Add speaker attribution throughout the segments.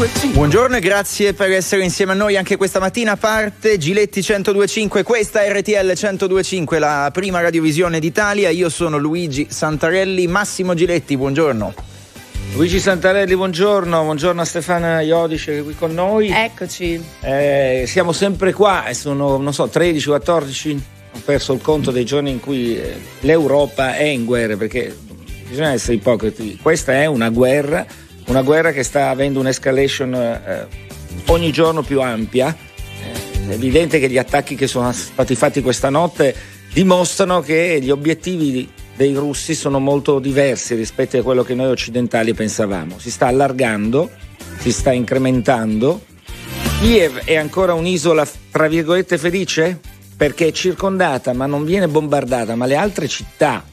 Speaker 1: 1025.
Speaker 2: Buongiorno e grazie per essere insieme a noi anche questa mattina. Parte Giletti 1025, questa è RTL 1025, la prima radiovisione d'Italia. Io sono Luigi Santarelli, Massimo Giletti, buongiorno.
Speaker 3: Luigi Santarelli, buongiorno, buongiorno a Stefana Iodice che è qui con noi.
Speaker 4: Eccoci.
Speaker 3: Eh, siamo sempre qua, e sono, non so, 13, 14, ho perso il conto dei giorni in cui eh, l'Europa è in guerra, perché bisogna essere ipocriti. Questa è una guerra, una guerra che sta avendo un'escalation eh, ogni giorno più ampia. Eh, è evidente che gli attacchi che sono stati fatti questa notte dimostrano che gli obiettivi dei russi sono molto diversi rispetto a quello che noi occidentali pensavamo. Si sta allargando, si sta incrementando. Kiev è ancora un'isola, tra virgolette, felice? Perché è circondata, ma non viene bombardata, ma le altre città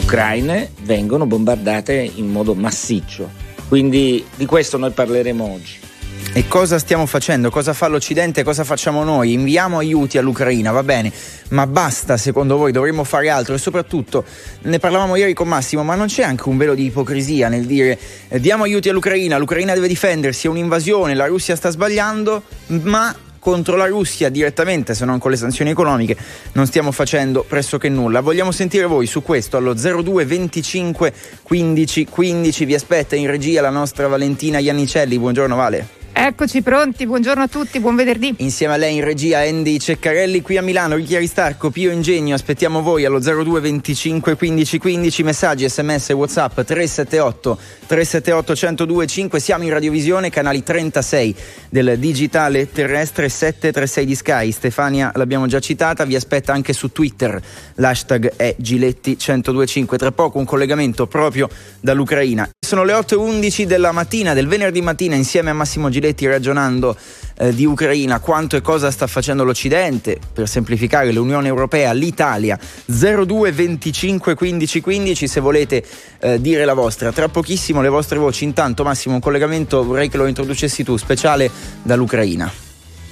Speaker 3: ucraine vengono bombardate in modo massiccio. Quindi di questo noi parleremo oggi.
Speaker 2: E cosa stiamo facendo? Cosa fa l'Occidente? Cosa facciamo noi? Inviamo aiuti all'Ucraina, va bene, ma basta secondo voi? Dovremmo fare altro e soprattutto ne parlavamo ieri con Massimo, ma non c'è anche un velo di ipocrisia nel dire eh, diamo aiuti all'Ucraina, l'Ucraina deve difendersi, è un'invasione, la Russia sta sbagliando, ma contro la Russia direttamente, se non con le sanzioni economiche, non stiamo facendo pressoché nulla. Vogliamo sentire voi su questo allo 02 25 15 15. Vi aspetta in regia la nostra Valentina Iannicelli. Buongiorno Vale.
Speaker 4: Eccoci pronti, buongiorno a tutti, buon venerdì.
Speaker 2: Insieme a lei in regia Andy Ceccarelli qui a Milano, Ricchi Aristarco, Pio Ingegno, aspettiamo voi allo 02 25 15 15, messaggi, sms, whatsapp 378 378 1025, siamo in radiovisione, canali 36 del digitale terrestre 736 di Sky, Stefania l'abbiamo già citata, vi aspetta anche su Twitter, l'hashtag è Giletti 1025, tra poco un collegamento proprio dall'Ucraina. Sono le 8.11 della mattina, del venerdì mattina, insieme a Massimo Giletti ragionando eh, di Ucraina, quanto e cosa sta facendo l'Occidente, per semplificare l'Unione Europea, l'Italia, 02 25 15 15 se volete eh, dire la vostra. Tra pochissimo le vostre voci, intanto Massimo un collegamento vorrei che lo introducessi tu, speciale dall'Ucraina.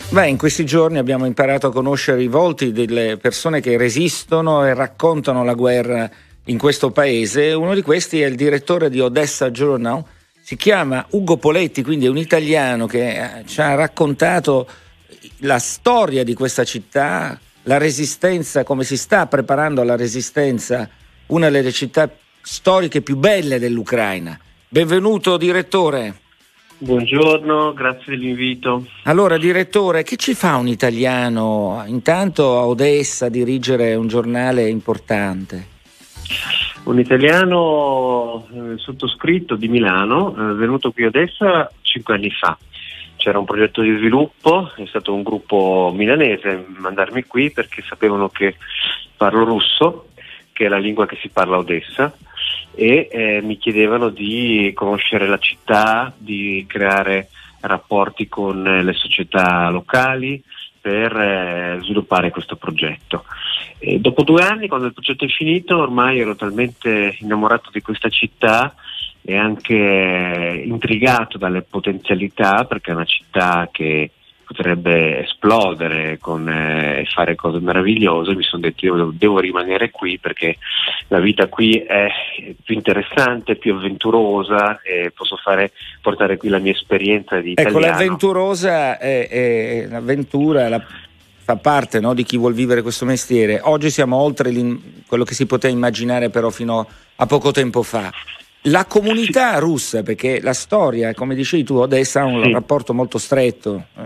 Speaker 3: Beh, in questi giorni abbiamo imparato a conoscere i volti delle persone che resistono e raccontano la guerra in questo paese. Uno di questi è il direttore di Odessa Journal, si chiama Ugo Poletti, quindi è un italiano che eh, ci ha raccontato la storia di questa città, la resistenza, come si sta preparando alla resistenza, una delle città storiche più belle dell'Ucraina. Benvenuto direttore.
Speaker 5: Buongiorno, grazie dell'invito.
Speaker 3: Allora, direttore, che ci fa un italiano intanto a Odessa dirigere un giornale importante?
Speaker 5: Un italiano eh, sottoscritto di Milano, eh, venuto qui adesso cinque anni fa. C'era un progetto di sviluppo, è stato un gruppo milanese mandarmi qui perché sapevano che parlo russo, che è la lingua che si parla a Odessa, e eh, mi chiedevano di conoscere la città, di creare rapporti con le società locali, per eh, sviluppare questo progetto. E dopo due anni, quando il progetto è finito, ormai ero talmente innamorato di questa città e anche intrigato dalle potenzialità, perché è una città che potrebbe esplodere con, eh, e fare cose meravigliose, mi sono detto io devo rimanere qui perché la vita qui è più interessante, più avventurosa e posso fare, portare qui la mia esperienza di
Speaker 3: ecco,
Speaker 5: italiano.
Speaker 3: Ecco, l'avventurosa è, è l'avventura, la, fa parte no, di chi vuol vivere questo mestiere. Oggi siamo oltre quello che si poteva immaginare però fino a poco tempo fa. La comunità russa, perché la storia, come dicevi tu, Odessa ha un sì. rapporto molto stretto eh,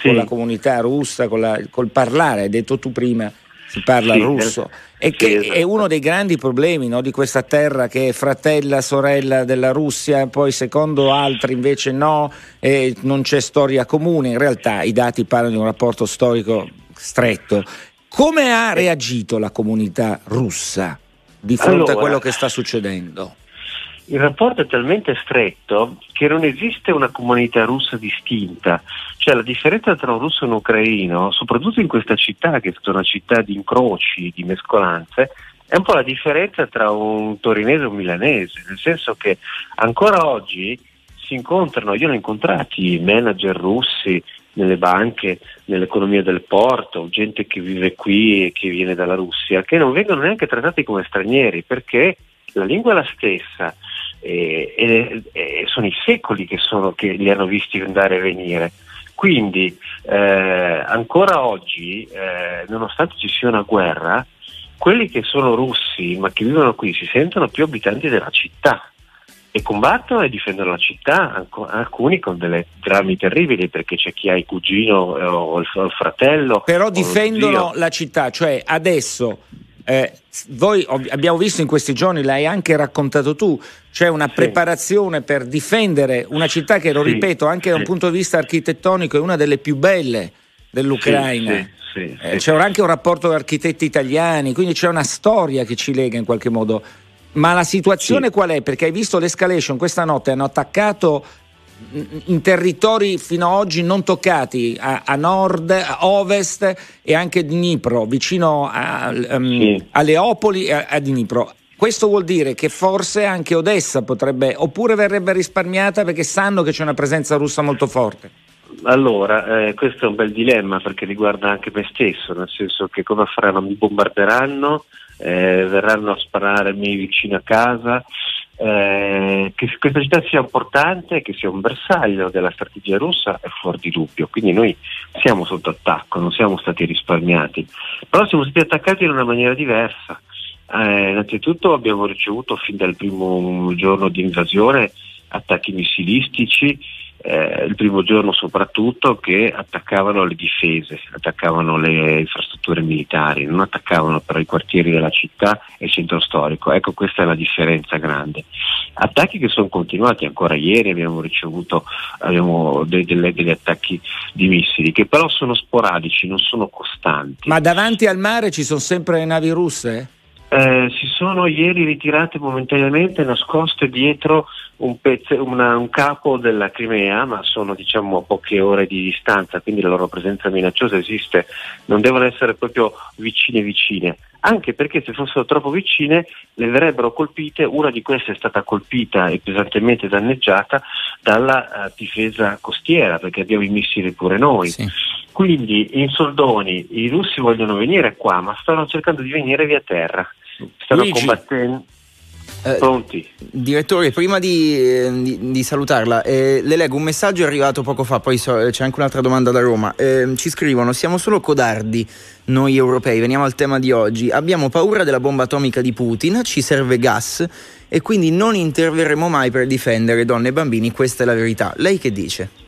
Speaker 3: sì. con la comunità russa, con la, col parlare, hai detto tu prima, si parla sì, russo. E che esatto. è uno dei grandi problemi no, di questa terra che è fratella, sorella della Russia, poi secondo altri invece no, e non c'è storia comune. In realtà i dati parlano di un rapporto storico stretto. Come ha reagito la comunità russa di fronte allora, a quello che sta succedendo?
Speaker 5: Il rapporto è talmente stretto che non esiste una comunità russa distinta, cioè la differenza tra un russo e un ucraino, soprattutto in questa città che è una città di incroci, di mescolanze, è un po' la differenza tra un torinese e un milanese, nel senso che ancora oggi si incontrano, io ne ho incontrati manager russi nelle banche, nell'economia del porto, gente che vive qui e che viene dalla Russia, che non vengono neanche trattati come stranieri perché la lingua è la stessa, e, e, e sono i secoli che, sono, che, li hanno visti andare e venire. Quindi eh, ancora oggi, eh, nonostante ci sia una guerra, quelli che sono russi ma che vivono qui si sentono più abitanti della città e combattono e difendono la città, alcuni con delle drammi terribili perché c'è chi ha il cugino eh, o il, fratello.
Speaker 3: Però difendono la città, cioè adesso eh, voi abbiamo visto in questi giorni, l'hai anche raccontato tu, c'è una sì. preparazione per difendere una città che, lo sì, ripeto, anche sì. da un punto di vista architettonico è una delle più belle dell'Ucraina. Eh, c'è anche un rapporto con architetti italiani, quindi c'è una storia che ci lega in qualche modo ma la situazione qual è? Perché hai visto l'escalation questa notte, hanno attaccato in territori fino ad oggi non toccati, a, a nord, a ovest e anche Dnipro, vicino a, um, sì. a Leopoli e a, a Dnipro. Questo vuol dire che forse anche Odessa potrebbe, oppure verrebbe risparmiata perché sanno che c'è una presenza russa molto forte.
Speaker 5: Allora, eh, questo è un bel dilemma perché riguarda anche me stesso, nel senso che cosa faranno? Mi bombarderanno? eh, verranno a spararmi vicino a casa. Eh, che questa città sia importante, che sia un bersaglio della strategia russa è fuori di dubbio, quindi noi siamo sotto attacco, non siamo stati risparmiati, però siamo stati attaccati in una maniera diversa. Eh, innanzitutto abbiamo ricevuto fin dal primo giorno di invasione attacchi missilistici eh, il primo giorno soprattutto che attaccavano le difese, attaccavano le infrastrutture militari, non attaccavano però i quartieri della città e il centro storico. Ecco questa è la differenza grande. Attacchi che sono continuati, ancora ieri abbiamo ricevuto abbiamo dei, delle, degli attacchi di missili che però sono sporadici, non sono costanti.
Speaker 3: Ma davanti al mare ci sono sempre navi russe?
Speaker 5: Eh, si sono ieri ritirate momentaneamente nascoste dietro un, pezzo, una, un, capo della Crimea, ma sono diciamo a poche ore di distanza, quindi la loro presenza minacciosa esiste, non devono essere proprio vicine vicine, anche perché se fossero troppo vicine le verrebbero colpite, una di queste è stata colpita e pesantemente danneggiata dalla uh, difesa costiera, perché abbiamo i missili pure noi. Sì. Quindi in soldoni i russi vogliono venire qua, ma stanno cercando di venire via terra. Stanno Luigi. combattendo.
Speaker 2: Eh, Pronti. Direttore, prima di, eh, di, di salutarla, eh, le leggo un messaggio arrivato poco fa, poi so, c'è anche un'altra domanda da Roma. Eh, ci scrivono: Siamo solo codardi noi europei, veniamo al tema di oggi. Abbiamo paura della bomba atomica di Putin, ci serve gas e quindi non interverremo mai per difendere donne e bambini. Questa è la verità. Lei che dice?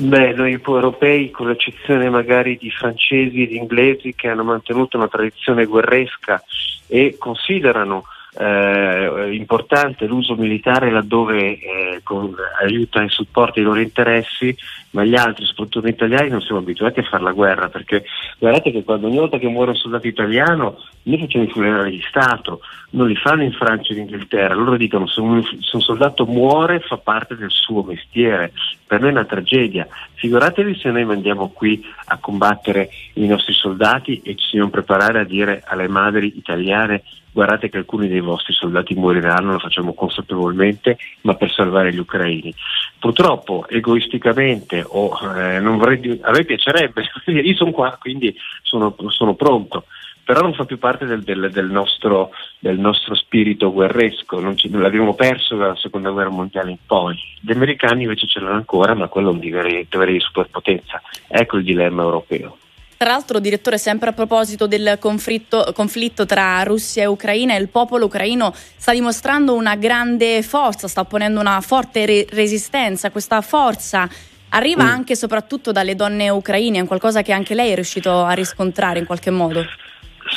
Speaker 5: Beh, noi europei, con l'eccezione magari di francesi e di inglesi che hanno mantenuto una tradizione guerresca e considerano eh, importante l'uso militare laddove eh, con, aiuta e supporta i loro interessi, ma gli altri, soprattutto noi italiani, non siamo abituati a fare la guerra, perché guardate che quando ogni volta che muore un soldato italiano noi facciamo i funerali di Stato, non li fanno in Francia e in Inghilterra, loro dicono se un, se un soldato muore fa parte del suo mestiere, per noi è una tragedia, figuratevi se noi mandiamo qui a combattere i nostri soldati e ci dobbiamo preparare a dire alle madri italiane guardate che alcuni dei vostri soldati moriranno, lo facciamo consapevolmente, ma per salvare gli ucraini. Purtroppo, egoisticamente, o eh, non vorrei, a me piacerebbe, io sono qua, quindi sono, sono pronto, però non fa più parte del, del, del, nostro, del nostro, spirito guerresco, non ci, l'abbiamo perso dalla seconda guerra mondiale in poi. Gli americani invece ce l'hanno ancora, ma quello è un dovere di superpotenza. Ecco il dilemma europeo.
Speaker 4: Tra l'altro, direttore, sempre a proposito del conflitto, conflitto, tra Russia e Ucraina, il popolo ucraino sta dimostrando una grande forza, sta opponendo una forte re- resistenza. Questa forza arriva mm. anche e soprattutto dalle donne ucraine, è qualcosa che anche lei è riuscito a riscontrare in qualche modo.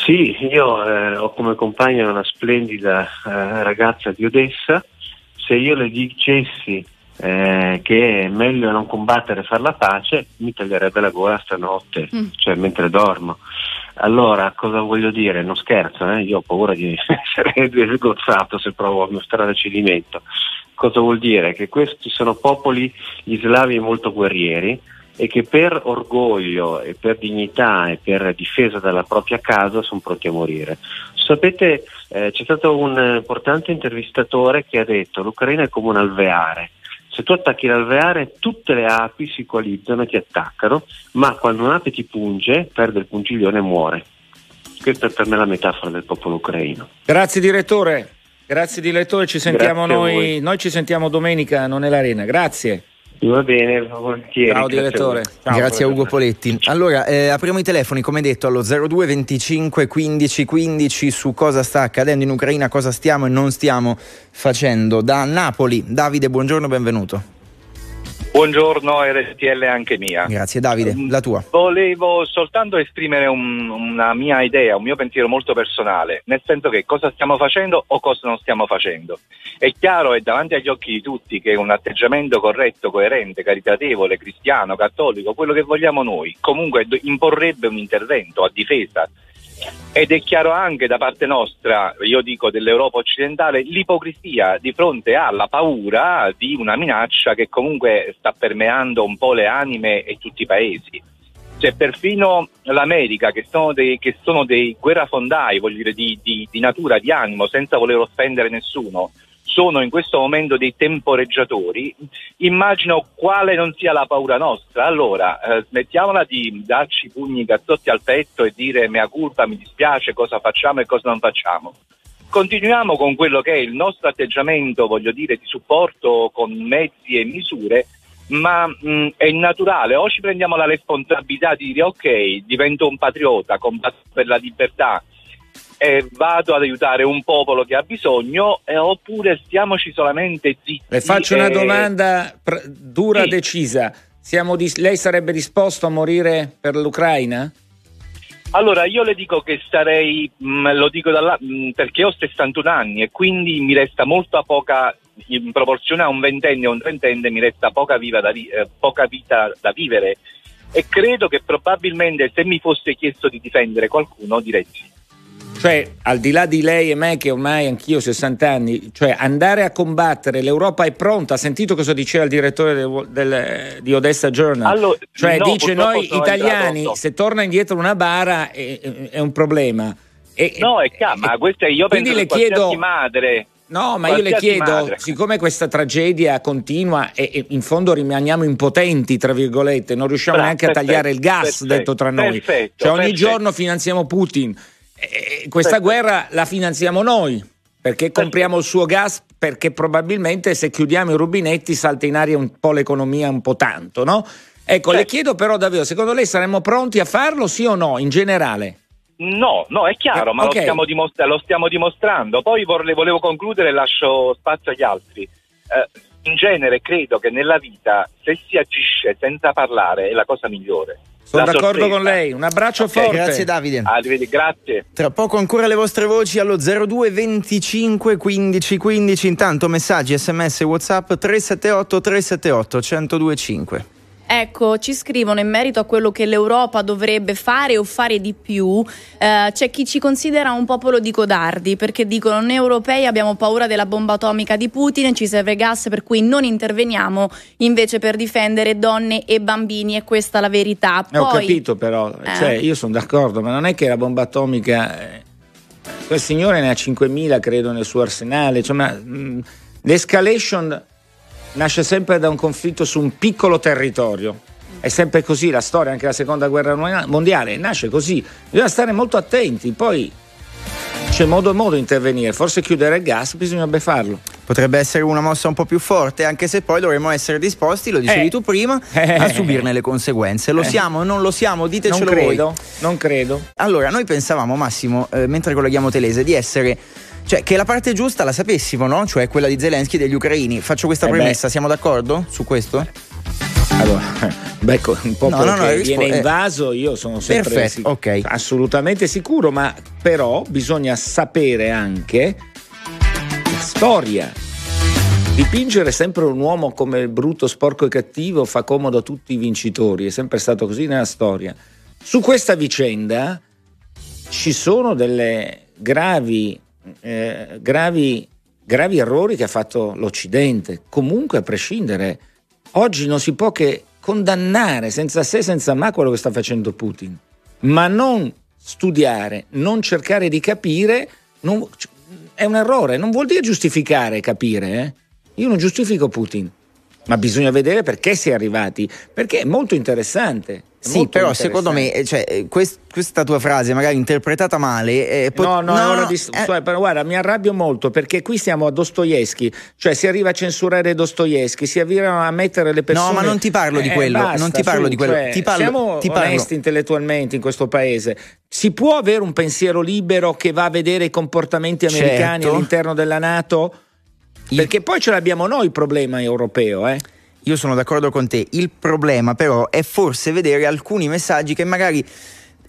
Speaker 5: Sì, io eh, ho come compagna una splendida eh, ragazza di Odessa. Se io le dicessi eh, che è meglio non combattere e fare la pace, mi taglierebbe la gola stanotte, mm. cioè mentre dormo. Allora, cosa voglio dire? Non scherzo, eh? io ho paura di essere sgozzato se provo a mostrare cedimento. Cosa vuol dire? Che questi sono popoli, gli slavi molto guerrieri, e che per orgoglio e per dignità e per difesa della propria casa sono pronti a morire. Sapete, eh, c'è stato un importante intervistatore che ha detto l'Ucraina è come un alveare, se tu attacchi l'alveare tutte le api si coalizzano e ti attaccano, ma quando un'ape ti punge, perde il pungiglione e muore. Questa è per me la metafora del popolo ucraino.
Speaker 3: Grazie direttore. Grazie direttore, ci sentiamo noi, noi ci sentiamo domenica, non è l'arena. Grazie.
Speaker 5: Va bene, volentieri.
Speaker 3: Ciao direttore.
Speaker 2: Ciao, grazie a Ugo Poletti. Allora, eh, apriamo i telefoni, come detto, allo 02 25 15 15 su cosa sta accadendo in Ucraina, cosa stiamo e non stiamo facendo. Da Napoli, Davide, buongiorno, benvenuto.
Speaker 1: Buongiorno RTL anche mia.
Speaker 2: Grazie Davide, la tua.
Speaker 1: Volevo soltanto esprimere un, una mia idea, un mio pensiero molto personale, nel senso che cosa stiamo facendo o cosa non stiamo facendo. È chiaro e davanti agli occhi di tutti che un atteggiamento corretto, coerente, caritatevole, cristiano, cattolico, quello che vogliamo noi, comunque imporrebbe un intervento a difesa ed è chiaro anche da parte nostra, io dico dell'Europa occidentale, l'ipocrisia di fronte alla paura di una minaccia che comunque sta permeando un po' le anime e tutti i paesi. C'è perfino l'America che sono dei, che sono dei guerrafondai, voglio dire, di, di, di natura, di animo, senza voler offendere nessuno, sono in questo momento dei temporeggiatori, immagino quale non sia la paura nostra. Allora, eh, smettiamola di darci pugni cazzotti al petto e dire mea culpa, mi dispiace, cosa facciamo e cosa non facciamo. Continuiamo con quello che è il nostro atteggiamento, voglio dire, di supporto con mezzi e misure, ma mh, è naturale, o ci prendiamo la responsabilità di dire ok, divento un patriota, combatto per la libertà, e vado ad aiutare un popolo che ha bisogno eh, oppure stiamoci solamente zitti.
Speaker 3: Le faccio una domanda pr- dura, sì. decisa. Di- lei sarebbe disposto a morire per l'Ucraina?
Speaker 1: Allora, io le dico che sarei, mh, mm, lo dico dalla, mh, mm, perché ho 61 anni e quindi mi resta molto poca, in proporzione a un ventenne o un trentenne, mi resta poca, da, eh, poca vita da vivere e credo che probabilmente se mi fosse chiesto di difendere qualcuno direi sì.
Speaker 3: Cioè, al di là di lei e me, che ormai anch'io ho 60 anni, cioè andare a combattere, l'Europa è pronta. Ha sentito cosa diceva il direttore del, del, di Odessa Journal?
Speaker 1: Allora,
Speaker 3: cioè,
Speaker 1: no,
Speaker 3: dice noi italiani, se torna indietro una bara è, è un problema.
Speaker 1: E, no, è chiaro, ma questo è io penso le chiedo madre.
Speaker 3: No, ma io le chiedo, madre. siccome questa tragedia continua e, e, in fondo rimaniamo impotenti, tra virgolette, non riusciamo Bra, neanche perfetto, a tagliare il gas, perfetto, detto tra noi. Perfetto, cioè ogni giorno finanziamo Putin. E questa Perfetto. guerra la finanziamo noi perché compriamo il suo gas perché probabilmente se chiudiamo i rubinetti salta in aria un po' l'economia un po' tanto, no? Ecco, certo. le chiedo però davvero, secondo lei saremmo pronti a farlo sì o no in generale?
Speaker 1: No, no, è chiaro, ma okay. lo, stiamo dimostra- lo, stiamo dimostrando. Poi vorrei, volevo concludere e lascio spazio agli altri. Eh, in genere credo che nella vita se si agisce senza parlare è la cosa migliore.
Speaker 3: Sono d'accordo sorpresa. con lei, un abbraccio okay, forte.
Speaker 2: Grazie Davide.
Speaker 1: Arrivederci, grazie.
Speaker 2: Tra poco ancora le vostre voci allo 02 25 15 15, intanto messaggi, sms, whatsapp 378 378 1025.
Speaker 4: Ecco, ci scrivono in merito a quello che l'Europa dovrebbe fare o fare di più. Eh, c'è chi ci considera un popolo di codardi perché dicono noi europei abbiamo paura della bomba atomica di Putin, ci serve gas per cui non interveniamo invece per difendere donne e bambini e questa è la verità.
Speaker 3: Poi, ho capito però, eh. cioè, io sono d'accordo, ma non è che la bomba atomica... Eh, quel signore ne ha 5.000 credo nel suo arsenale, cioè, ma, mh, l'escalation nasce sempre da un conflitto su un piccolo territorio. È sempre così la storia, anche la seconda guerra mondiale, nasce così. Bisogna stare molto attenti, poi c'è modo e modo di intervenire, forse chiudere il gas bisognerebbe farlo.
Speaker 2: Potrebbe essere una mossa un po' più forte, anche se poi dovremmo essere disposti, lo dicevi eh. tu prima, eh. a subirne le conseguenze. Lo eh. siamo o non lo siamo? Ditecelo
Speaker 3: non credo,
Speaker 2: voi.
Speaker 3: Non credo.
Speaker 2: Allora, noi pensavamo, Massimo, eh, mentre colleghiamo Telese, di essere cioè, che la parte giusta la sapessimo, no? Cioè quella di Zelensky e degli ucraini. Faccio questa eh premessa, beh. siamo d'accordo su questo?
Speaker 3: Allora, beh, un po' no, no, no, viene eh. invaso, io sono sempre
Speaker 2: Perfetto, okay.
Speaker 3: assolutamente sicuro, ma però bisogna sapere anche la storia. Dipingere sempre un uomo come brutto, sporco e cattivo fa comodo a tutti i vincitori, è sempre stato così nella storia. Su questa vicenda ci sono delle gravi eh, gravi, gravi errori che ha fatto l'Occidente. Comunque, a prescindere, oggi non si può che condannare senza se, senza ma quello che sta facendo Putin, ma non studiare, non cercare di capire, non, è un errore, non vuol dire giustificare capire. Eh? Io non giustifico Putin, ma bisogna vedere perché si è arrivati, perché è molto interessante.
Speaker 2: Sì, però secondo me, eh, cioè, eh, quest, questa tua frase, magari interpretata male.
Speaker 3: Eh, pot- no, no, no, no di, eh. cioè, però guarda, mi arrabbio molto perché qui siamo a Dostoevsky, cioè si arriva a censurare Dostoevsky, si arrivano a mettere le persone.
Speaker 2: No, ma non ti parlo di quello. Eh, basta, non ti parlo su, di quello.
Speaker 3: Cioè,
Speaker 2: ti parlo,
Speaker 3: siamo
Speaker 2: ti
Speaker 3: parlo. onesti intellettualmente in questo paese. Si può avere un pensiero libero che va a vedere i comportamenti americani certo. all'interno della Nato? Perché poi ce l'abbiamo noi il problema europeo, eh?
Speaker 2: Io sono d'accordo con te. Il problema però è forse vedere alcuni messaggi che magari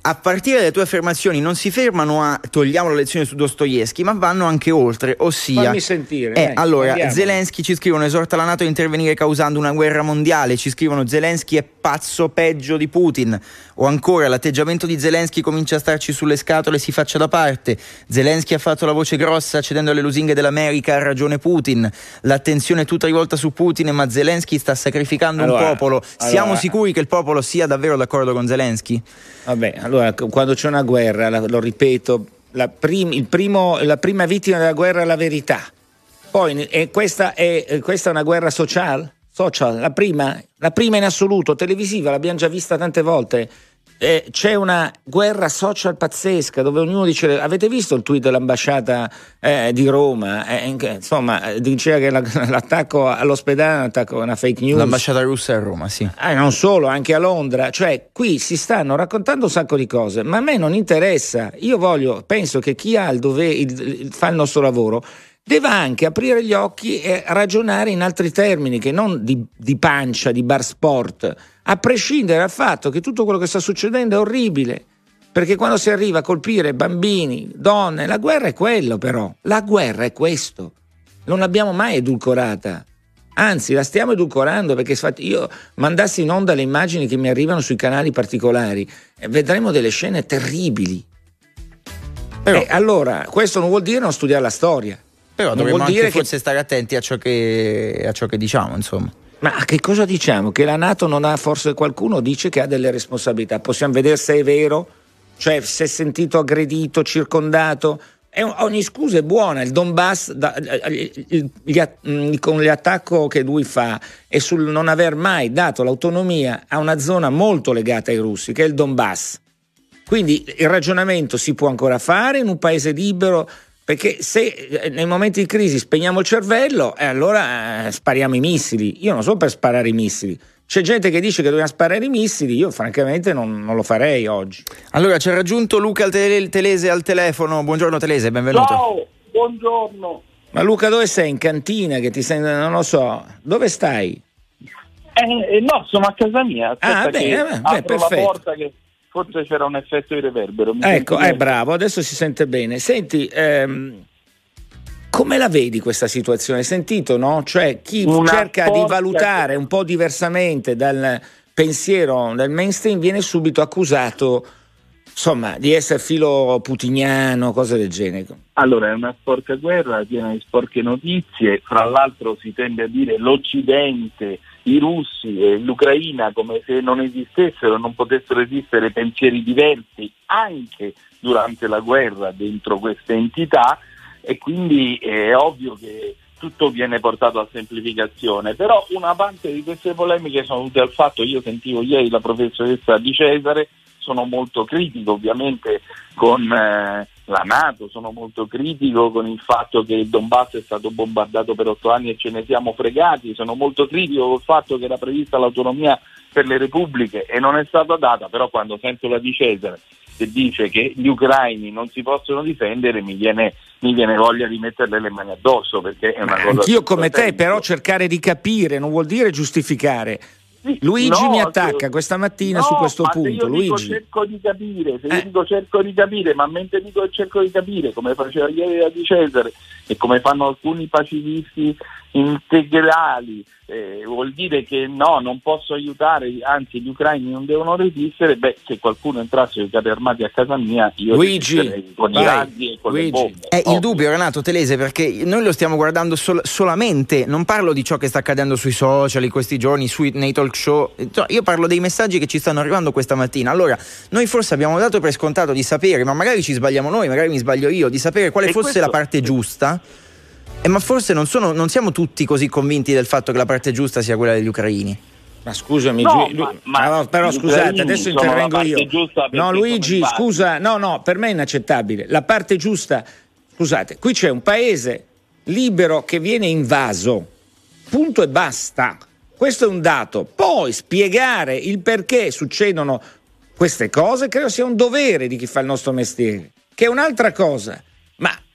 Speaker 2: a partire dalle tue affermazioni non si fermano a togliamo la lezione su Dostoevsky, ma vanno anche oltre, ossia
Speaker 3: Fammi sentire.
Speaker 2: Eh, allora, andiamo. Zelensky ci scrivono esorta la NATO a intervenire causando una guerra mondiale, ci scrivono Zelensky è pazzo peggio di Putin o ancora l'atteggiamento di Zelensky comincia a starci sulle scatole, si faccia da parte. Zelensky ha fatto la voce grossa cedendo alle lusinghe dell'America, ha ragione Putin. L'attenzione è tutta rivolta su Putin, ma Zelensky sta sacrificando allora, un popolo. Siamo allora, sicuri che il popolo sia davvero d'accordo con Zelensky?
Speaker 3: Vabbè, allora quando c'è una guerra, lo ripeto, la, prim, primo, la prima vittima della guerra è la verità. Poi questa, è, questa è una guerra sociale? Social, la prima, la prima in assoluto, televisiva, l'abbiamo già vista tante volte eh, c'è una guerra social pazzesca dove ognuno dice avete visto il tweet dell'ambasciata eh, di Roma? Eh, insomma diceva che la, l'attacco all'ospedale è un attacco una fake news.
Speaker 2: L'ambasciata russa a Roma sì.
Speaker 3: Eh, non solo anche a Londra. Cioè qui si stanno raccontando un sacco di cose ma a me non interessa. Io voglio penso che chi ha il dovere fa il nostro lavoro deve anche aprire gli occhi e ragionare in altri termini che non di, di pancia, di bar sport, a prescindere dal fatto che tutto quello che sta succedendo è orribile. Perché quando si arriva a colpire bambini, donne, la guerra è quello però, la guerra è questo. Non l'abbiamo mai edulcorata. Anzi, la stiamo edulcorando perché io mandassi in onda le immagini che mi arrivano sui canali particolari vedremo delle scene terribili. Però, e allora, questo non vuol dire non studiare la storia.
Speaker 2: Però non dovremmo anche forse che... stare attenti a ciò, che, a ciò che diciamo, insomma.
Speaker 3: Ma che cosa diciamo? Che la Nato non ha, forse qualcuno dice che ha delle responsabilità. Possiamo vedere se è vero, cioè se è sentito aggredito, circondato. Un, ogni scusa è buona. Il Donbass, da, il, gli, mm, con l'attacco che lui fa e sul non aver mai dato l'autonomia a una zona molto legata ai russi, che è il Donbass. Quindi il ragionamento si può ancora fare in un paese libero perché se eh, nei momenti di crisi spegniamo il cervello, eh, allora eh, spariamo i missili. Io non so per sparare i missili. C'è gente che dice che dobbiamo sparare i missili, io francamente non, non lo farei oggi.
Speaker 2: Allora, ci ha raggiunto Luca Telese al telefono. Buongiorno Telese, benvenuto.
Speaker 6: Ciao, buongiorno.
Speaker 3: Ma Luca dove sei? In cantina che ti sei... non lo so. Dove stai?
Speaker 6: Eh, no, sono a casa mia. Aspetta
Speaker 3: ah, bene, beh, beh, perfetto.
Speaker 6: la porta che forse c'era un effetto di reverbero.
Speaker 3: Mi ecco, è eh, bravo, adesso si sente bene. Senti, ehm, come la vedi questa situazione? Hai sentito, no? Cioè, chi Una cerca di valutare un po' diversamente dal pensiero del mainstream viene subito accusato insomma, di essere filo putiniano, cose del genere.
Speaker 6: Allora, è una sporca guerra piena di sporche notizie, fra l'altro si tende a dire l'Occidente i russi e l'Ucraina come se non esistessero, non potessero esistere pensieri diversi anche durante la guerra dentro queste entità. E quindi è ovvio che tutto viene portato a semplificazione, però una parte di queste polemiche sono dovute al fatto, io sentivo ieri la professoressa Di Cesare, sono molto critico ovviamente con eh, la Nato, sono molto critico con il fatto che il Donbass è stato bombardato per otto anni e ce ne siamo fregati, sono molto critico col fatto che era prevista l'autonomia per le repubbliche e non è stata data, però quando sento la di Cesare che dice che gli ucraini non si possono difendere mi viene, mi viene voglia di metterle le mani addosso perché è una Ma cosa...
Speaker 3: Anch'io come te però cercare di capire non vuol dire giustificare Luigi no, mi attacca questa mattina
Speaker 6: no,
Speaker 3: su questo punto. Luigi.
Speaker 6: cerco di capire, se eh. io dico cerco di capire, ma mentre dico cerco di capire, come faceva ieri la di Cesare e come fanno alcuni pacifisti integrali, eh, vuol dire che no, non posso aiutare, anzi gli ucraini non devono resistere, beh, se qualcuno entrasse con i carri armati a casa mia, io
Speaker 3: Luigi,
Speaker 6: con vai, i razzi e con Luigi. le bombe.
Speaker 2: È il dubbio, Renato Telese, perché noi lo stiamo guardando sol- solamente, non parlo di ciò che sta accadendo sui social in questi giorni, sui, nei talk show, io parlo dei messaggi che ci stanno arrivando questa mattina. Allora, noi forse abbiamo dato per scontato di sapere, ma magari ci sbagliamo noi, magari mi sbaglio io, di sapere quale e fosse questo... la parte giusta Eh, ma forse non, sono, non siamo tutti così convinti del fatto che la parte giusta sia quella degli ucraini.
Speaker 3: Ma scusami,
Speaker 6: No,
Speaker 3: Gi-
Speaker 6: ma- ma
Speaker 3: no, però scusate, adesso intervengo
Speaker 6: parte
Speaker 3: io. No, Luigi, scusa, no, no, per me è inaccettabile. La parte giusta, scusate, qui c'è un paese libero che viene invaso. Punto e basta. Questo è un dato. Poi spiegare il perché succedono queste cose credo sia un dovere di chi fa il nostro mestiere, che è un'altra cosa.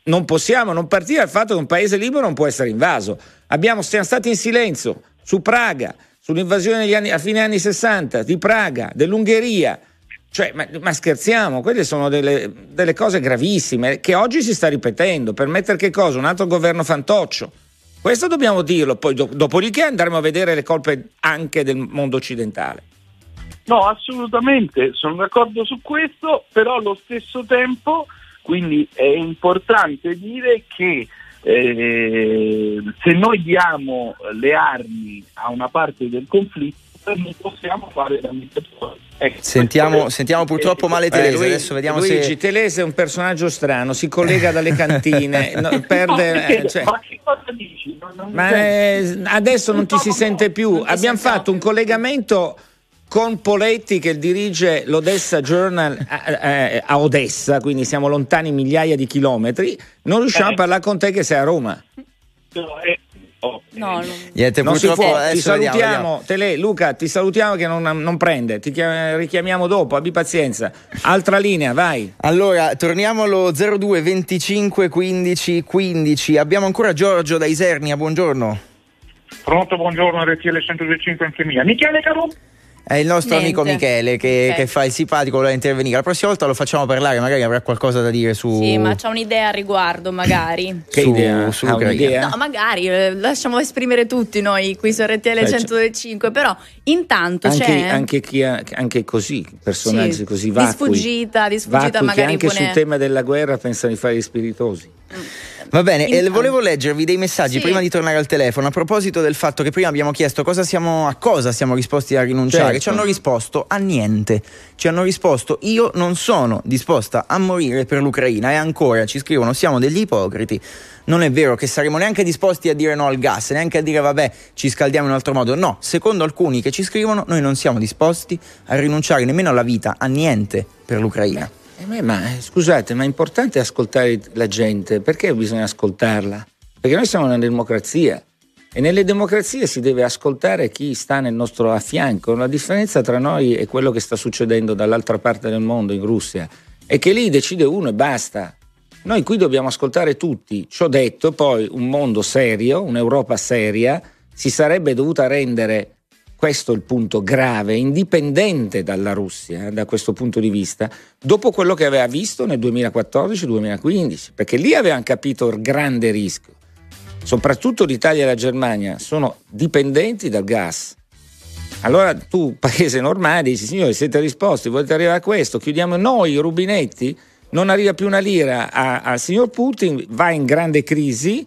Speaker 3: Non possiamo non partire dal fatto che un paese libero non può essere invaso. Abbiamo, siamo stati in silenzio su Praga, sull'invasione anni- a fine anni 60 di Praga, dell'Ungheria. Cioè, ma, ma scherziamo, quelle sono delle, delle cose gravissime che oggi si sta ripetendo. Per mettere che cosa? Un altro governo fantoccio. Questo dobbiamo dirlo, poi do- dopodiché andremo a vedere le colpe anche del mondo occidentale.
Speaker 6: No, assolutamente, sono d'accordo su questo, però allo stesso tempo, quindi è importante dire che eh, se noi diamo le armi a una parte del conflitto, non possiamo fare da mediatori. Ecco,
Speaker 2: Sentiamo,
Speaker 6: è-
Speaker 2: sentiamo purtroppo male
Speaker 3: Eh,
Speaker 2: Telese,
Speaker 3: Luigi-
Speaker 2: adesso vediamo
Speaker 3: Luigi,
Speaker 2: se...
Speaker 3: Telese è un personaggio strano, si collega dalle cantine, no, perde...
Speaker 6: No, perché-
Speaker 3: eh, cioè-
Speaker 6: ma che cosa dici? Non- non
Speaker 3: Ma
Speaker 6: senti.
Speaker 3: eh, adesso non ti si sente più. Abbiamo fatto un collegamento con Poletti che dirige l'Odessa Journal a, a- a Odessa, quindi siamo lontani migliaia di chilometri. Non riusciamo
Speaker 6: Eh.
Speaker 3: a parlare con te che sei a Roma.
Speaker 6: No, eh, oh,
Speaker 4: No,
Speaker 6: eh,
Speaker 4: non-
Speaker 2: Niente,
Speaker 3: Non si può, ti
Speaker 2: adesso vediamo,
Speaker 3: salutiamo,
Speaker 2: vediamo.
Speaker 3: Tele, Luca, ti salutiamo che non, non prende, ti chiam- richiamiamo dopo, abbi pazienza. Altra linea, vai.
Speaker 2: Allora, torniamo allo 02 25 15 15. Abbiamo ancora Giorgio da Isernia, buongiorno.
Speaker 7: Pronto, buongiorno, RTL 125 anche mia. Michele Caro?
Speaker 2: È il nostro
Speaker 4: Niente.
Speaker 2: amico Michele che,
Speaker 4: Ok.
Speaker 2: che fa il simpatico, voleva intervenire. La prossima volta lo facciamo parlare, magari avrà qualcosa da dire su.
Speaker 4: Sì, ma c'è un'idea a riguardo, magari.
Speaker 3: Che
Speaker 2: Su-
Speaker 3: idea? Ha un'idea?
Speaker 4: No, magari eh, lasciamo esprimere tutti noi qui su RTL
Speaker 3: Beh,
Speaker 4: 105, però intanto
Speaker 3: Anche,
Speaker 4: c'è
Speaker 3: anche chi ha- anche così, personaggi
Speaker 4: Sì,
Speaker 3: così
Speaker 4: di
Speaker 3: vacui.
Speaker 4: sfuggita, di sfuggita
Speaker 3: vacui che
Speaker 4: magari
Speaker 3: anche
Speaker 4: pone-
Speaker 3: sul tema della guerra pensano di fare gli spiritosi.
Speaker 2: Va bene,
Speaker 4: Intanto-
Speaker 2: volevo leggervi dei messaggi
Speaker 4: Sì.
Speaker 2: prima di tornare al telefono a proposito del fatto che prima abbiamo chiesto cosa siamo, a cosa siamo disposti a rinunciare.
Speaker 3: Certo.
Speaker 2: Ci hanno risposto a niente. Ci hanno risposto io non sono disposta a morire per l'Ucraina e ancora ci scrivono siamo degli ipocriti. Non è vero che saremo neanche disposti a dire no al gas, neanche a dire vabbè ci scaldiamo in un altro modo. No, secondo alcuni che ci scrivono noi non siamo disposti a rinunciare nemmeno alla vita, a niente per l'Ucraina.
Speaker 3: Eh, ma, eh, scusate, ma è importante ascoltare la gente, perché bisogna ascoltarla? Perché noi siamo una democrazia e nelle democrazie si deve ascoltare chi sta nel nostro a fianco. La differenza tra noi e quello che sta succedendo dall'altra parte del mondo, in Russia, è che lì decide uno e basta. Noi qui dobbiamo ascoltare tutti. Ciò detto, poi un mondo serio, un'Europa seria, si sarebbe dovuta rendere questo è il punto grave, indipendente dalla Russia eh, da questo punto di vista, dopo quello che aveva visto nel 2014-2015, perché lì avevano capito il grande rischio. Soprattutto l'Italia e la Germania sono dipendenti dal gas. Allora tu, paese normale, dici signori siete risposti, volete arrivare a questo, chiudiamo noi i rubinetti, non arriva più una lira al signor Putin, va in grande crisi,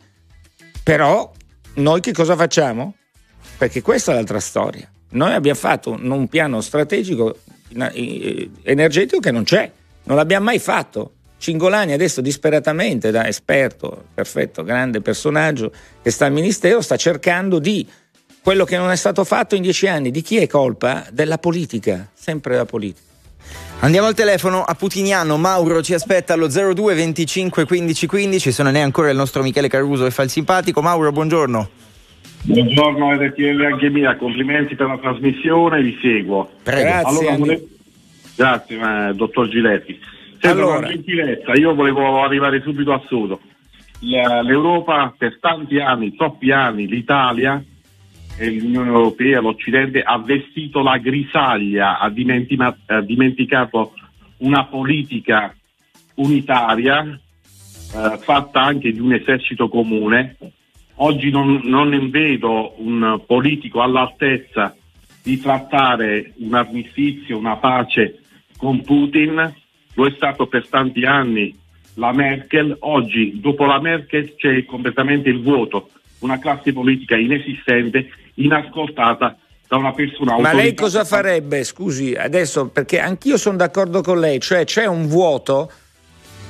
Speaker 3: però noi che cosa facciamo? Perché questa è l'altra storia. Noi abbiamo fatto un, piano strategico eh, energetico che non c'è, non l'abbiamo mai fatto. Cingolani adesso disperatamente, da esperto, perfetto, grande personaggio che sta al Ministero, sta cercando di quello che non è stato fatto in dieci anni. Di chi è colpa? Della politica, sempre della politica.
Speaker 2: Andiamo al telefono a Putiniano, Mauro ci aspetta allo 02 25 15 15, se non è ancora il nostro Michele Caruso che fa il simpatico. Mauro, buongiorno.
Speaker 7: Buongiorno RTL anche mia, complimenti per la trasmissione, vi seguo.
Speaker 2: Prego.
Speaker 3: Grazie,
Speaker 7: Allora, Grazie, eh, dottor Giletti. Senta,
Speaker 3: Allora.
Speaker 7: una gentilezza, io volevo arrivare subito a sodo. L'Europa per tanti anni, troppi anni, l'Italia e l'Unione Europea, l'Occidente ha vestito la grisaglia, ha dimentima- ha dimenticato una politica unitaria eh, fatta anche di un esercito comune. Oggi non, non ne vedo un politico all'altezza di trattare un armistizio, una pace con Putin. Lo è stato per tanti anni la Merkel. Oggi, dopo la Merkel, c'è completamente il vuoto. Una classe politica inesistente, inascoltata da una persona
Speaker 3: Ma lei cosa farebbe? Scusi, adesso perché anch'io sono d'accordo con lei, cioè c'è un vuoto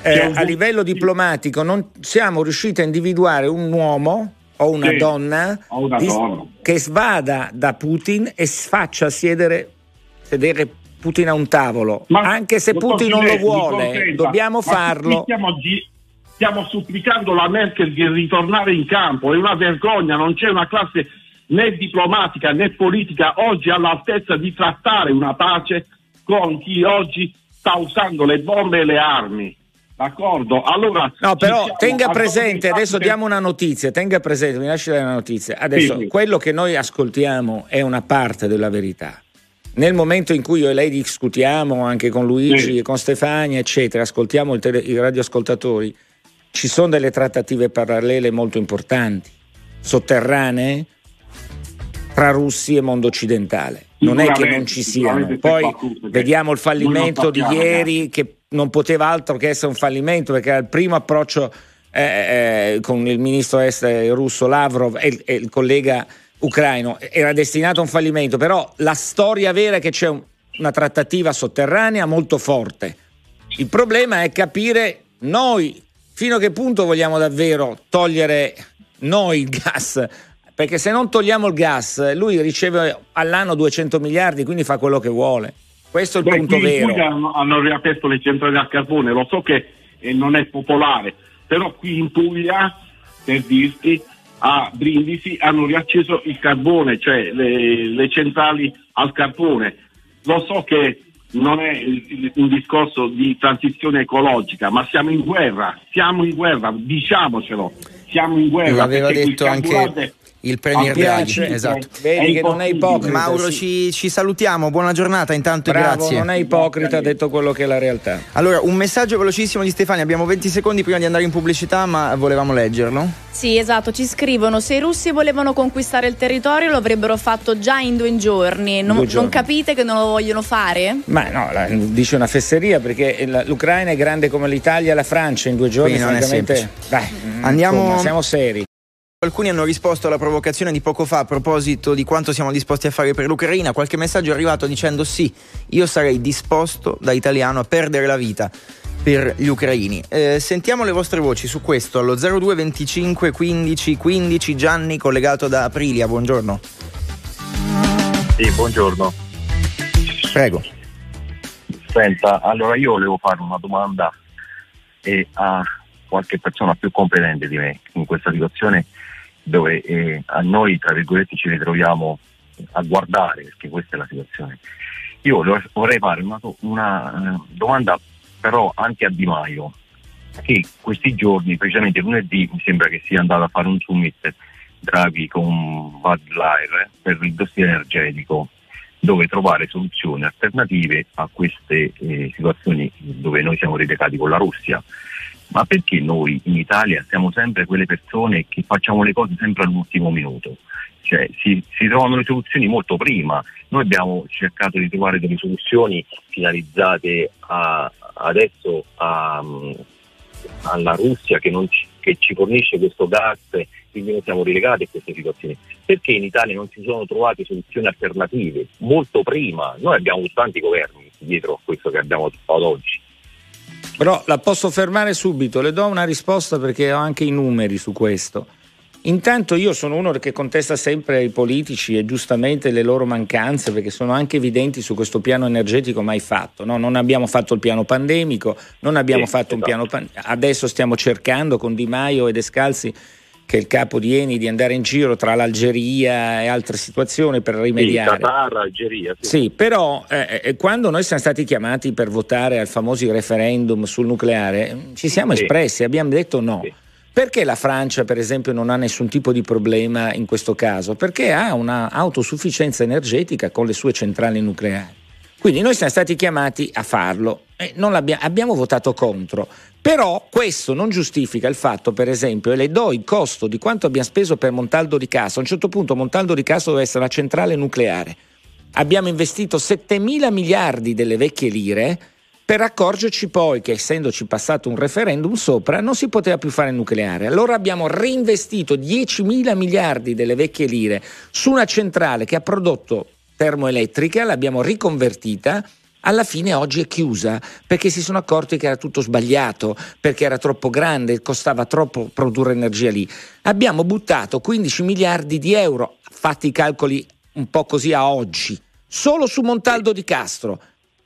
Speaker 3: eh, a livello diplomatico non siamo riusciti a individuare un uomo o una
Speaker 7: Sì,
Speaker 3: donna,
Speaker 7: o una
Speaker 3: di-
Speaker 7: donna.
Speaker 3: che vada da Putin e faccia sedere, sedere Putin a un tavolo.
Speaker 7: Ma,
Speaker 3: Anche se Putin non lo vuole, dobbiamo farlo.
Speaker 7: Stiamo, stiamo supplicando la Merkel di ritornare in campo, è una vergogna, non c'è una classe né diplomatica né politica oggi all'altezza di trattare una pace con chi oggi sta usando le bombe e le armi. D'accordo? Allora,
Speaker 3: No, però tenga presente, adesso
Speaker 7: fatto
Speaker 3: diamo una notizia, tenga presente, mi lasci dare una notizia. Adesso,
Speaker 7: Sì, sì.
Speaker 3: quello che noi ascoltiamo è una parte della verità. Nel momento in cui io e lei discutiamo anche con Luigi
Speaker 7: Sì.
Speaker 3: e con Stefania, eccetera, ascoltiamo tele- i radioascoltatori, ci sono delle trattative parallele molto importanti, sotterranee, tra russi e mondo occidentale. Non è che non ci siano. Poi
Speaker 7: che
Speaker 3: vediamo il fallimento di ieri che non poteva altro che essere un fallimento perché era il primo approccio eh, eh, con il ministro estero russo Lavrov e e il collega ucraino era destinato a un fallimento, però la storia vera è che c'è un- una trattativa sotterranea molto forte. Il problema è capire noi fino a che punto vogliamo davvero togliere noi il gas. Perché se non togliamo il gas, lui riceve all'anno 200 miliardi, quindi fa quello che vuole. Questo è il
Speaker 7: Beh,
Speaker 3: punto vero.
Speaker 7: Puglia hanno, hanno riaperto le centrali a carbone, lo so che eh, non è popolare, però qui in Puglia, per dirti, a Brindisi hanno riacceso il carbone, cioè le, le centrali al carbone. Lo so che non è un discorso di transizione ecologica, ma siamo in guerra, siamo in guerra, diciamocelo, siamo in guerra.
Speaker 2: L'aveva detto anche il premier
Speaker 7: Mi
Speaker 2: Draghi. Esatto.
Speaker 3: Vedi che non è ipocrita.
Speaker 2: Mauro,
Speaker 3: sì.
Speaker 2: ci, ci salutiamo, buona giornata intanto
Speaker 3: Bravo,
Speaker 2: grazie.
Speaker 3: non è ipocrita, ha detto quello che è la realtà.
Speaker 2: Allora, un messaggio velocissimo di Stefania, abbiamo 20 secondi prima di andare in pubblicità, ma volevamo leggerlo.
Speaker 4: Sì, esatto, ci scrivono: se i russi volevano conquistare il territorio lo avrebbero fatto già in due giorni. Non,
Speaker 3: Due giorni.
Speaker 4: non capite che non lo vogliono fare?
Speaker 3: Ma no, la- dice una fesseria perché la- l'Ucraina è grande come l'Italia e la Francia in due giorni.
Speaker 2: Quindi non è semplice.
Speaker 3: dai, mm,
Speaker 2: Andiamo-
Speaker 3: insomma, siamo seri.
Speaker 2: Alcuni hanno risposto alla provocazione di poco fa a proposito di quanto siamo disposti a fare per l'Ucraina. Qualche messaggio è arrivato dicendo sì, io sarei disposto da italiano a perdere la vita per gli ucraini. Eh, sentiamo le vostre voci su questo allo 02 25 15 15 Gianni collegato da Aprilia, buongiorno.
Speaker 8: Sì, buongiorno.
Speaker 2: Prego.
Speaker 8: Senta, allora io volevo fare una domanda eh, a qualche persona più competente di me in questa situazione dove eh, a noi, tra virgolette, ci ritroviamo a guardare, perché questa è la situazione. Io vorrei fare una, una, eh, domanda però anche a Di Maio, che questi giorni, precisamente lunedì, mi sembra che sia andato a fare un summit Draghi con Light eh, per il dossier energetico dove trovare soluzioni alternative a queste eh, situazioni dove noi siamo relegati con la Russia. Ma perché noi in Italia siamo sempre quelle persone che facciamo le cose sempre all'ultimo minuto? Cioè, si, si trovano le soluzioni molto prima. Noi abbiamo cercato di trovare delle soluzioni finalizzate a- adesso a, alla Russia che, ci, che ci fornisce questo gas, quindi noi siamo relegati a queste situazioni. Perché in Italia non si sono trovate soluzioni alternative molto prima? Noi abbiamo tanti governi dietro a questo che abbiamo ad oggi.
Speaker 3: Però la posso fermare subito, le do una risposta perché ho anche i numeri su questo. Intanto io sono uno che contesta sempre ai politici e giustamente le loro mancanze perché sono anche evidenti su questo piano energetico mai fatto. no? Non abbiamo fatto il piano pandemico, non abbiamo
Speaker 8: Sì,
Speaker 3: fatto un
Speaker 8: esatto.
Speaker 3: piano pan- adesso stiamo cercando con Di Maio e Descalzi che è il capo di Eni di andare in giro tra l'Algeria e altre situazioni per
Speaker 8: Sì,
Speaker 3: rimediare.
Speaker 8: Qatar, Algeria. Sì.
Speaker 3: Sì, però eh, eh, quando noi siamo stati chiamati per votare al famoso referendum sul nucleare, eh, ci siamo
Speaker 8: Sì.
Speaker 3: espressi, abbiamo detto no.
Speaker 8: Sì.
Speaker 3: Perché la Francia, per esempio, non ha nessun tipo di problema in questo caso? Perché ha una autosufficienza energetica con le sue centrali nucleari. Quindi noi siamo stati chiamati a farlo e non l'abbia- abbiamo votato contro. Però questo non giustifica il fatto, per esempio, e le do il costo di quanto abbiamo speso per Montaldo di Castro. A un certo punto Montaldo di Castro deve essere una centrale nucleare. Abbiamo investito 7 mila miliardi delle vecchie lire per accorgerci poi che essendoci passato un referendum sopra non si poteva più fare nucleare. Allora abbiamo reinvestito 10 mila miliardi delle vecchie lire su una centrale che ha prodotto termoelettrica, l'abbiamo riconvertita alla fine oggi è chiusa perché si sono accorti che era tutto sbagliato, perché era troppo grande, costava troppo produrre energia lì. Abbiamo buttato 15 miliardi di euro, fatti i calcoli un po' così a oggi, solo su Montaldo di Castro.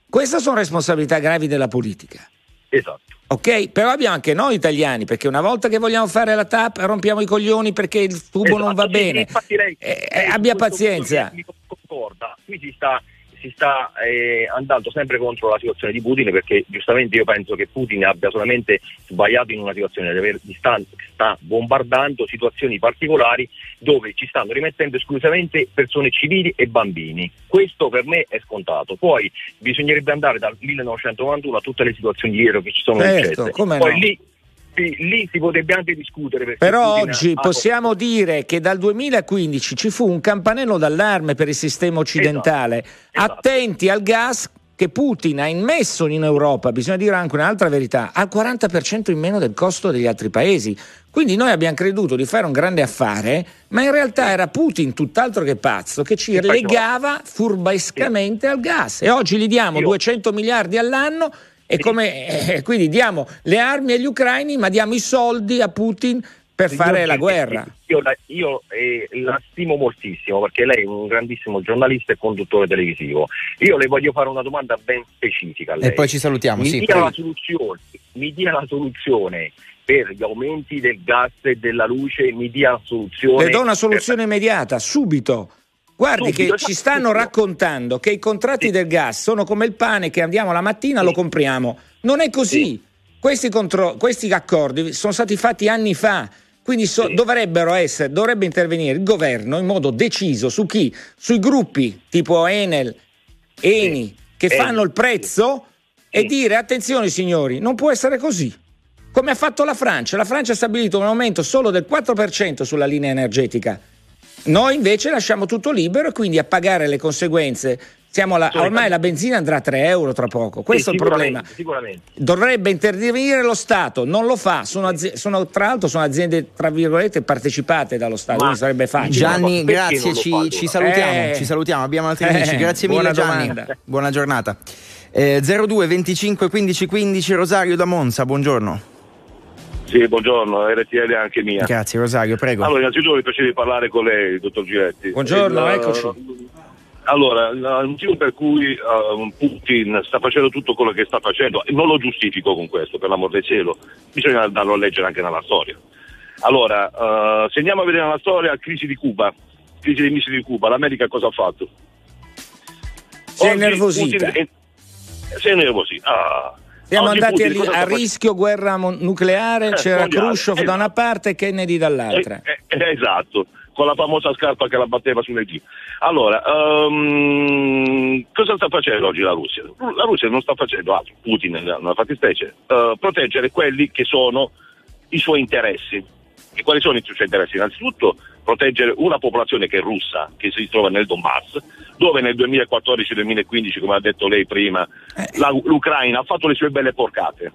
Speaker 3: Queste sono responsabilità gravi della politica.
Speaker 8: Esatto.
Speaker 3: Ok, però abbiamo anche noi italiani, perché una volta che vogliamo fare la TAP rompiamo i coglioni perché il tubo
Speaker 8: esatto.
Speaker 3: non va
Speaker 8: Sì,
Speaker 3: bene.
Speaker 8: Infatti lei,
Speaker 3: Eh,
Speaker 8: lei
Speaker 3: abbia
Speaker 8: su questo
Speaker 3: pazienza.
Speaker 8: Mi concorda. Qui si sta, si sta eh, andando sempre contro la situazione di Putin perché giustamente io penso che Putin abbia solamente sbagliato in una situazione di aver di sta, bombardando situazioni particolari dove ci stanno rimettendo esclusivamente persone civili e bambini. Questo per me è scontato. Poi bisognerebbe andare dal 1991 a tutte le situazioni di ieri che ci sono
Speaker 3: Certo,
Speaker 8: Poi
Speaker 3: no.
Speaker 8: lì, sì, lì si potrebbe anche discutere.
Speaker 3: Però
Speaker 8: Putin
Speaker 3: oggi
Speaker 8: ha-
Speaker 3: possiamo dire che dal 2015 ci fu un campanello d'allarme per il sistema occidentale.
Speaker 8: Esatto.
Speaker 3: Attenti al gas che Putin ha immesso in Europa, bisogna dire anche un'altra verità, al 40% in meno del costo degli altri paesi. Quindi noi abbiamo creduto di fare un grande affare, ma in realtà era Putin, tutt'altro che pazzo, che ci legava furbescamente al gas. E oggi gli diamo
Speaker 8: Io-
Speaker 3: 200 miliardi all'anno e come, eh, quindi diamo le armi agli ucraini, ma diamo i soldi a Putin per
Speaker 8: Signor
Speaker 3: fare la guerra.
Speaker 8: Io, la, io, eh, la stimo moltissimo perché lei è un grandissimo giornalista e conduttore televisivo. Io le voglio fare una domanda ben specifica a lei.
Speaker 2: E poi ci salutiamo,
Speaker 8: mi
Speaker 2: sì,
Speaker 8: dia la soluzione, mi dia la soluzione per gli aumenti del gas e della luce, mi dia la soluzione.
Speaker 3: Le do una soluzione immediata, subito. Guardi
Speaker 8: Subito,
Speaker 3: che ci stanno raccontando che i contratti
Speaker 8: Sì.
Speaker 3: del gas sono come il pane che andiamo la mattina
Speaker 8: Sì.
Speaker 3: lo compriamo. Non è così.
Speaker 8: Sì.
Speaker 3: Questi, contro- questi accordi sono stati fatti anni fa. Quindi so- essere, dovrebbe intervenire il governo in modo deciso su chi? Sui gruppi tipo Enel, Eni, che fanno il prezzo e dire attenzione signori, non può essere così. Come ha fatto la Francia? La Francia ha stabilito un aumento solo del 4% sulla linea energetica. Noi invece lasciamo tutto libero e quindi a pagare le conseguenze. Siamo alla- ormai la benzina andrà a 3 euro tra poco. Questo
Speaker 8: Sì,
Speaker 3: è il problema. Dovrebbe intervenire lo Stato, non lo fa. Sono, azi- sono- tra l'altro sono aziende, tra virgolette, partecipate dallo Stato, quindi sarebbe facile.
Speaker 2: Gianni,
Speaker 8: Perché
Speaker 2: grazie,
Speaker 8: non
Speaker 2: ci,
Speaker 8: fa
Speaker 2: ci salutiamo,
Speaker 3: Eh.
Speaker 2: ci salutiamo, abbiamo altri
Speaker 3: Eh,
Speaker 2: amici. Grazie mille
Speaker 3: buona
Speaker 2: Gianni.
Speaker 3: domanda.
Speaker 2: Buona giornata. Eh, 02 25 15 15 Rosario da Monza, buongiorno.
Speaker 9: Sì, buongiorno, RTL è anche mia.
Speaker 2: Grazie Rosario, prego.
Speaker 9: Allora, innanzitutto mi piace di parlare con lei, dottor Giretti.
Speaker 3: Buongiorno,
Speaker 9: Il-
Speaker 3: eccoci.
Speaker 9: Allora, il motivo per cui eh, Putin sta facendo tutto quello che sta facendo, e non lo giustifico con questo, per l'amor del cielo, bisogna andarlo a leggere anche nella storia. Allora, eh, se andiamo a vedere nella storia, crisi di Cuba, crisi dei missili di Cuba, l'America cosa ha fatto?
Speaker 3: Si è
Speaker 9: è- Si è innervosita. Ah.
Speaker 3: Siamo
Speaker 9: Oggi
Speaker 3: andati
Speaker 9: Putin
Speaker 3: a, a rischio guerra mon- nucleare,
Speaker 9: Eh,
Speaker 3: c'era
Speaker 9: mondiale,
Speaker 3: Khrushchev da
Speaker 9: esatto.
Speaker 3: una parte e Kennedy dall'altra.
Speaker 9: Eh, eh, esatto, con la famosa scarpa che la batteva sulle G. Allora, ehm, cosa sta facendo oggi la Russia? La Russia non sta facendo altro, Putin nella fattispecie, eh, proteggere quelli che sono i suoi interessi. E quali sono i suoi interessi? Innanzitutto proteggere una popolazione che è russa, che si trova nel Donbass, dove nel 2014-2015, come ha detto lei prima,
Speaker 3: Eh.
Speaker 9: la- l'Ucraina ha fatto le sue belle porcate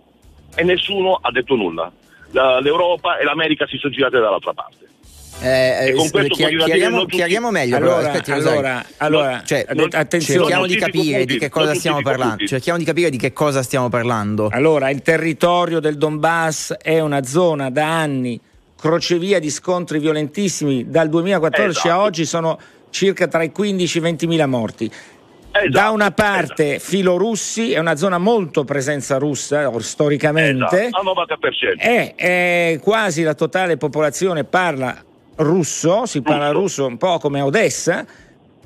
Speaker 9: e nessuno ha detto nulla. La- L'Europa e l'America si sono girate dall'altra parte.
Speaker 2: Eh,
Speaker 9: E con
Speaker 2: eh,
Speaker 9: questo
Speaker 2: chia-
Speaker 9: voglio dire,
Speaker 2: chiariamo, chiariamo meglio, però,
Speaker 3: Allora,
Speaker 2: aspetti, Rosario.
Speaker 3: allora, allora,
Speaker 2: Cioè,
Speaker 9: non-
Speaker 3: attenzione.
Speaker 2: cerchiamo di capire di che cosa stiamo parlando. Cerchiamo di capire di che cosa stiamo parlando.
Speaker 3: Allora, il territorio del Donbass è una zona da anni, crocevia di scontri violentissimi. Dal 2014 a
Speaker 9: Esatto.
Speaker 3: oggi sono circa tra i 15 e i 20 mila morti.
Speaker 9: Esatto,
Speaker 3: da una parte
Speaker 9: esatto.
Speaker 3: filorussi, è una zona molto presenza russa or- storicamente,
Speaker 9: Esatto, al 90%.
Speaker 3: e eh, quasi la totale popolazione parla russo, si parla
Speaker 9: Russo.
Speaker 3: russo un po' come a Odessa.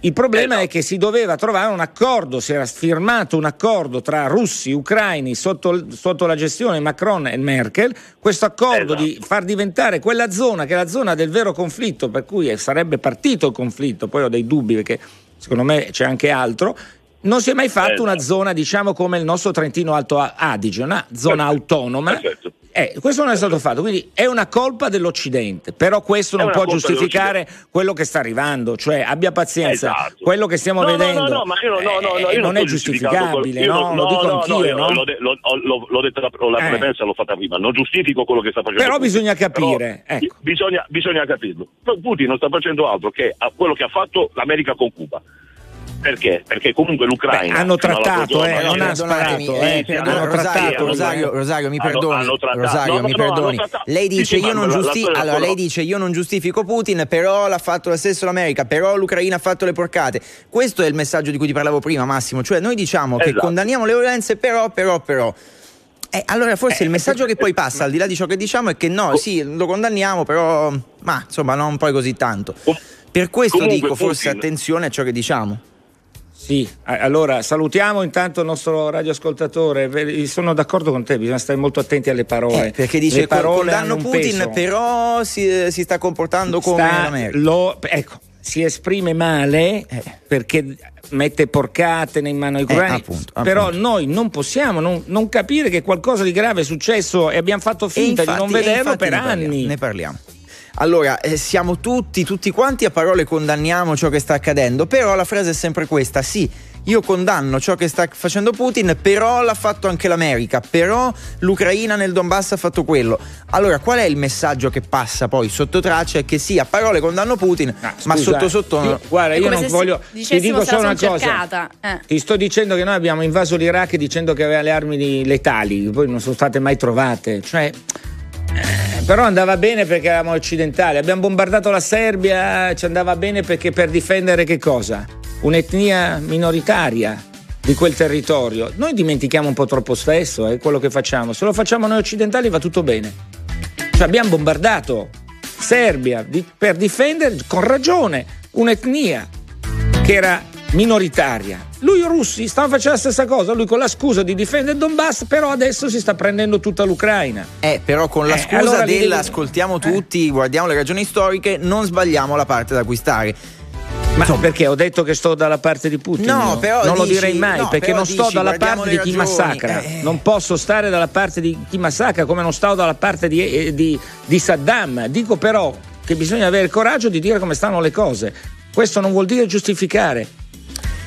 Speaker 3: Il problema
Speaker 9: Esatto.
Speaker 3: è che si doveva trovare un accordo, si era firmato un accordo tra russi, ucraini sotto, sotto la gestione Macron e Merkel, questo accordo
Speaker 9: Esatto.
Speaker 3: di far diventare quella zona che è la zona del vero conflitto, per cui eh, sarebbe partito il conflitto, poi ho dei dubbi perché secondo me c'è anche altro, non si è mai fatto
Speaker 9: Esatto.
Speaker 3: una zona diciamo come il nostro Trentino Alto Adige, una zona
Speaker 9: Perfetto,
Speaker 3: autonoma.
Speaker 9: perfetto.
Speaker 3: Eh, questo non è stato fatto, quindi è una colpa dell'Occidente, però questo
Speaker 9: È
Speaker 3: non può giustificare quello che sta arrivando, cioè abbia pazienza,
Speaker 9: Esatto.
Speaker 3: quello che stiamo
Speaker 9: No, no,
Speaker 3: vedendo
Speaker 9: no, no, no, no, no,
Speaker 3: eh, non è giustificabile, no? lo dico
Speaker 9: no,
Speaker 3: anch'io,
Speaker 9: io
Speaker 3: no?
Speaker 9: L'ho, de- l'ho- l'ho- l'ho detta la, la
Speaker 3: Eh.
Speaker 9: premessa, l'ho fatta prima, non giustifico quello che sta facendo.
Speaker 3: Però bisogna capire,
Speaker 9: Però
Speaker 3: ecco.
Speaker 9: bisogna, bisogna capirlo. Putin non sta facendo altro che quello che ha fatto l'America con Cuba. Perché? Perché comunque l'Ucraina
Speaker 3: Beh, hanno trattato, eh,
Speaker 9: no,
Speaker 3: non ha
Speaker 2: Perdonatemi,
Speaker 3: sparato,
Speaker 2: eh,
Speaker 3: eh, hanno
Speaker 2: Rosario,
Speaker 3: trattato.
Speaker 2: Rosario, Rosario, mi
Speaker 9: Hanno-
Speaker 2: perdoni.
Speaker 9: hanno.
Speaker 2: Rosario, mi perdoni.
Speaker 9: hanno.
Speaker 2: Lei dice io non giustifico Putin, però l'ha fatto lo stesso l'America, però l'Ucraina ha fatto le porcate. Questo è il messaggio di cui ti parlavo prima, Massimo, cioè noi diciamo che
Speaker 9: Esatto.
Speaker 2: condanniamo le violenze, però però però eh, allora forse il messaggio che poi passa al di là di ciò che diciamo è che no, sì, lo condanniamo, però ma insomma non poi così tanto. Per questo
Speaker 9: comunque
Speaker 2: dico forse
Speaker 9: Putin-
Speaker 2: attenzione a ciò che diciamo.
Speaker 3: Sì, allora salutiamo intanto il nostro radioascoltatore. Sono d'accordo con te, bisogna stare molto attenti alle parole.
Speaker 2: Eh, perché dice
Speaker 3: Le parole
Speaker 2: condanno
Speaker 3: hanno un
Speaker 2: Putin,
Speaker 3: peso.
Speaker 2: però si, si sta comportando come
Speaker 3: Sta-
Speaker 2: l'America.
Speaker 3: lo- ecco, si esprime male
Speaker 2: Eh.
Speaker 3: perché mette porcate in mano ai ucraini.
Speaker 2: appunto,
Speaker 3: Però
Speaker 2: appunto.
Speaker 3: noi non possiamo non, non capire che qualcosa di grave è successo e abbiamo fatto finta
Speaker 2: infatti-
Speaker 3: di non vederlo per anni.
Speaker 2: Ne parliamo. Allora, eh, siamo tutti, tutti quanti a parole condanniamo ciò che sta accadendo, però la frase è sempre questa, sì, io condanno ciò che sta facendo Putin, però l'ha fatto anche l'America, però l'Ucraina nel Donbass ha fatto quello. Allora, qual è il messaggio che passa poi sotto traccia? È che sì, a parole condanno Putin,
Speaker 3: Ah,
Speaker 2: ma
Speaker 3: scusa,
Speaker 2: sotto sotto...
Speaker 3: io- guarda, io non voglio. Ti dico solo una cosa.
Speaker 4: eh.
Speaker 3: Ti sto dicendo che noi abbiamo invaso l'Iraq dicendo che aveva le armi letali, poi non sono state mai trovate. Cioè. Eh, Però andava bene perché eravamo occidentali. Abbiamo bombardato la Serbia, ci andava bene perché per difendere che cosa? Un'etnia minoritaria di quel territorio. Noi dimentichiamo un po' troppo spesso eh, quello che facciamo. Se lo facciamo noi occidentali va tutto bene. Cioè abbiamo bombardato Serbia di- per difendere con ragione un'etnia che era minoritaria. Lui e i russi stavano facendo la stessa cosa, lui con la scusa di difendere Donbass, però adesso si sta prendendo tutta l'Ucraina.
Speaker 2: Eh, però con la
Speaker 3: Eh,
Speaker 2: scusa
Speaker 3: allora li
Speaker 2: del
Speaker 3: devi-
Speaker 2: ascoltiamo tutti, guardiamo le ragioni storiche, non sbagliamo la parte da acquistare.
Speaker 3: Ma perché ho detto che sto dalla parte di Putin?
Speaker 2: No, però
Speaker 3: non lo
Speaker 2: dici-
Speaker 3: direi mai
Speaker 2: no,
Speaker 3: perché non sto
Speaker 2: dici,
Speaker 3: dalla parte di chi
Speaker 2: ragioni,
Speaker 3: massacra.
Speaker 2: eh.
Speaker 3: Non posso stare dalla parte di chi massacra come non sto dalla parte di, eh, di- di Saddam. Dico però che bisogna avere il coraggio di dire come stanno le cose. Questo non vuol dire giustificare.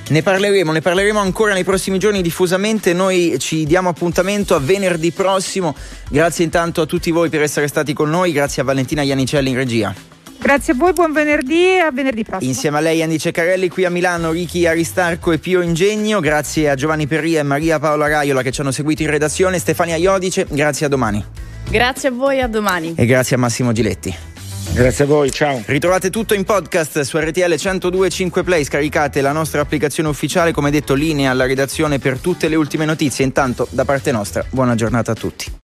Speaker 2: Ne parleremo, ne parleremo ancora nei prossimi giorni diffusamente. Noi ci diamo appuntamento a venerdì prossimo. Grazie intanto a tutti voi per essere stati con noi. Grazie a Valentina Iannicelli in regia.
Speaker 10: Grazie a voi, buon venerdì e a venerdì prossimo.
Speaker 2: Insieme a lei Andy Ceccarelli qui a Milano, Ricky Aristarco e Pio Ingegno. Grazie a Giovanni Perria e Maria Paola Raiola che ci hanno seguito in redazione. Stefania Iodice, grazie a domani.
Speaker 4: Grazie a voi, a domani.
Speaker 2: E grazie a Massimo Giletti.
Speaker 3: Grazie a voi, ciao.
Speaker 2: Ritrovate tutto in podcast su RTL 1025 Play, scaricate la nostra applicazione ufficiale, come detto linea alla redazione per tutte le ultime notizie. Intanto da parte nostra, buona giornata a tutti.